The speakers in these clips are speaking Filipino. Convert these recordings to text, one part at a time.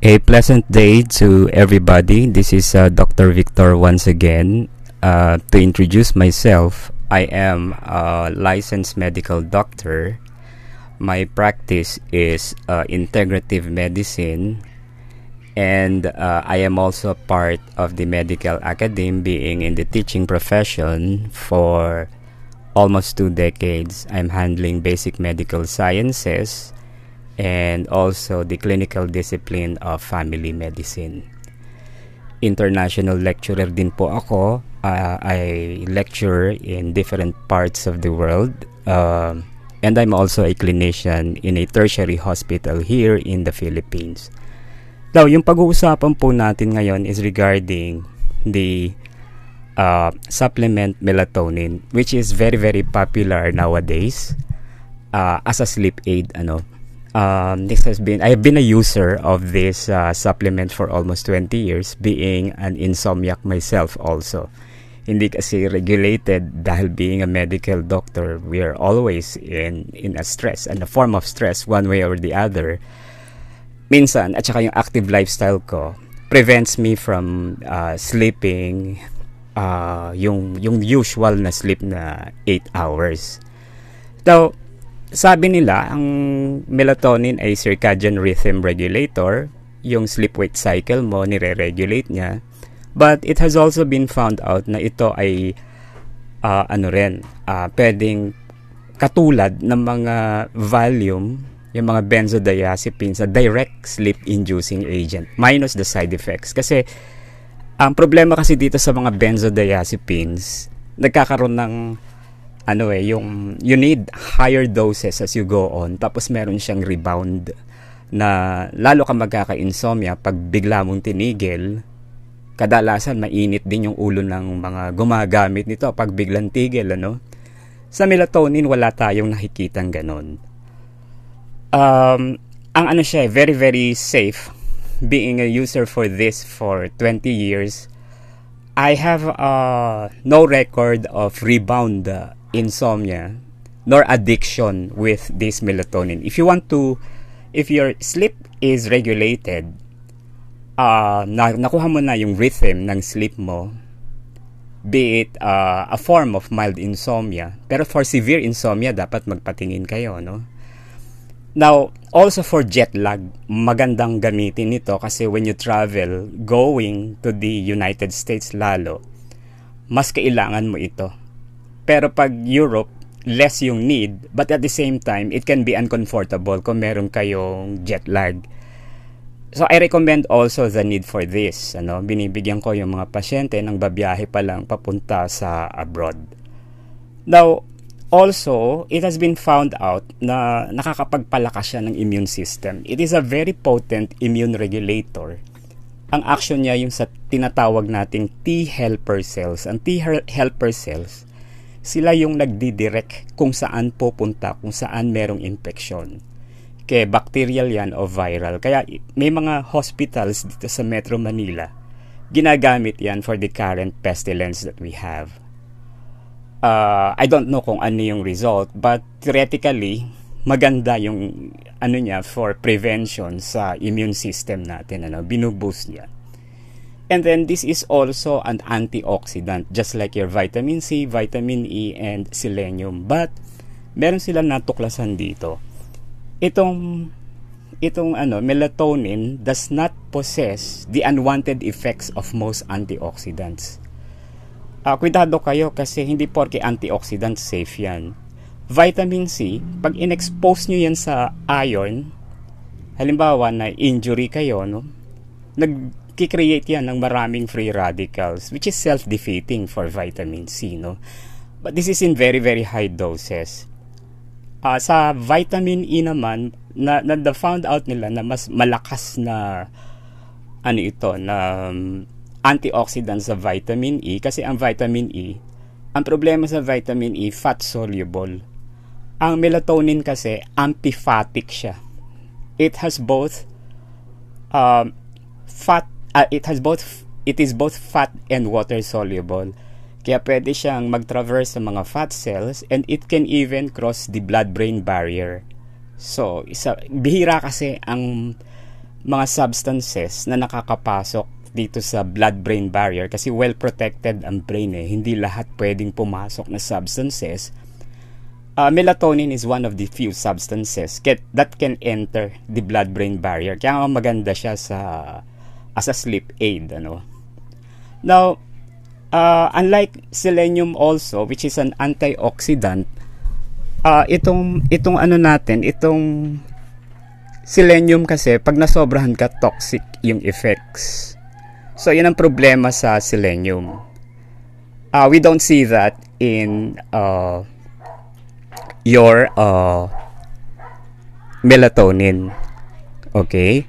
A pleasant day to everybody. This is uh, Dr. Victor once again. Uh, to introduce myself, I am a licensed medical doctor. My practice is uh, integrative medicine, and uh, I am also part of the medical academy, being in the teaching profession for almost two decades. I'm handling basic medical sciences and also the clinical discipline of family medicine. International lecturer din po ako. Uh, I lecture in different parts of the world. Uh, and I'm also a clinician in a tertiary hospital here in the Philippines. Now, yung pag-uusapan po natin ngayon is regarding the uh, supplement melatonin which is very very popular nowadays uh, as a sleep aid ano um, this has been I've been a user of this uh, supplement for almost 20 years being an insomniac myself also hindi kasi regulated dahil being a medical doctor we are always in in a stress and a form of stress one way or the other minsan at saka yung active lifestyle ko prevents me from uh, sleeping uh, yung yung usual na sleep na 8 hours. Now, sabi nila, ang melatonin ay circadian rhythm regulator. Yung sleep-wake cycle mo, nire-regulate niya. But it has also been found out na ito ay uh, ano rin, uh, pwedeng katulad ng mga volume, yung mga benzodiazepines, a direct sleep-inducing agent, minus the side effects. Kasi, ang problema kasi dito sa mga benzodiazepines, nagkakaroon ng ano eh, yung you need higher doses as you go on. Tapos meron siyang rebound na lalo ka magkaka-insomnia pag bigla mong tinigil. Kadalasan mainit din yung ulo ng mga gumagamit nito pag biglang tigil, ano? Sa melatonin, wala tayong nakikitang ganon. Um, ang ano siya, eh, very very safe. Being a user for this for 20 years, I have uh, no record of rebound uh, insomnia nor addiction with this melatonin. If you want to, if your sleep is regulated, uh, na, nakuha mo na yung rhythm ng sleep mo, be it uh, a form of mild insomnia, pero for severe insomnia, dapat magpatingin kayo, no? Now, also for jet lag, magandang gamitin ito kasi when you travel going to the United States lalo, mas kailangan mo ito pero pag Europe, less yung need, but at the same time, it can be uncomfortable kung meron kayong jet lag. So I recommend also the need for this. Ano, binibigyan ko yung mga pasyente ng babiyahe pa lang papunta sa abroad. Now, also, it has been found out na nakakapagpalakas siya ng immune system. It is a very potent immune regulator. Ang action niya yung sa tinatawag nating T helper cells. Ang T helper cells, sila yung nagdidirect kung saan pupunta, kung saan merong infection. Kaya bacterial yan o viral. Kaya may mga hospitals dito sa Metro Manila, ginagamit yan for the current pestilence that we have. Uh, I don't know kung ano yung result, but theoretically, maganda yung ano niya for prevention sa immune system natin. Ano, binuboost niya. And then this is also an antioxidant just like your vitamin C, vitamin E and selenium. But meron silang natuklasan dito. Itong itong ano melatonin does not possess the unwanted effects of most antioxidants. Uh, kwidado kayo kasi hindi porke antioxidant safe yan. Vitamin C, pag in-expose nyo yan sa iron, halimbawa na injury kayo, no? nag nagki-create yan ng maraming free radicals which is self-defeating for vitamin C, no? But this is in very, very high doses. Uh, sa vitamin E naman, na, na, na found out nila na mas malakas na ano ito, na um, antioxidant sa vitamin E kasi ang vitamin E, ang problema sa vitamin E, fat soluble. Ang melatonin kasi, antiphatic siya. It has both um, fat uh, it has both it is both fat and water soluble. Kaya pwede siyang mag-traverse sa mga fat cells and it can even cross the blood-brain barrier. So, isa, bihira kasi ang mga substances na nakakapasok dito sa blood-brain barrier kasi well protected ang brain eh. Hindi lahat pwedeng pumasok na substances. Uh, melatonin is one of the few substances that can enter the blood-brain barrier. Kaya maganda siya sa as a sleep aid. Ano? Now, uh, unlike selenium also, which is an antioxidant, uh, itong, itong ano natin, itong selenium kasi, pag nasobrahan ka, toxic yung effects. So, yun ang problema sa selenium. Uh, we don't see that in uh, your uh, melatonin. Okay?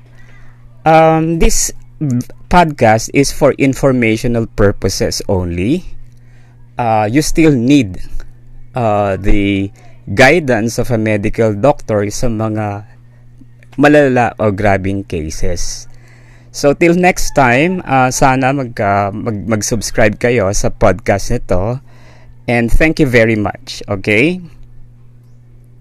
Um, this podcast is for informational purposes only. Uh, you still need uh, the guidance of a medical doctor sa mga malala o grabbing cases. So till next time, uh, sana mag, uh, mag mag-subscribe kayo sa podcast nito. And thank you very much. Okay?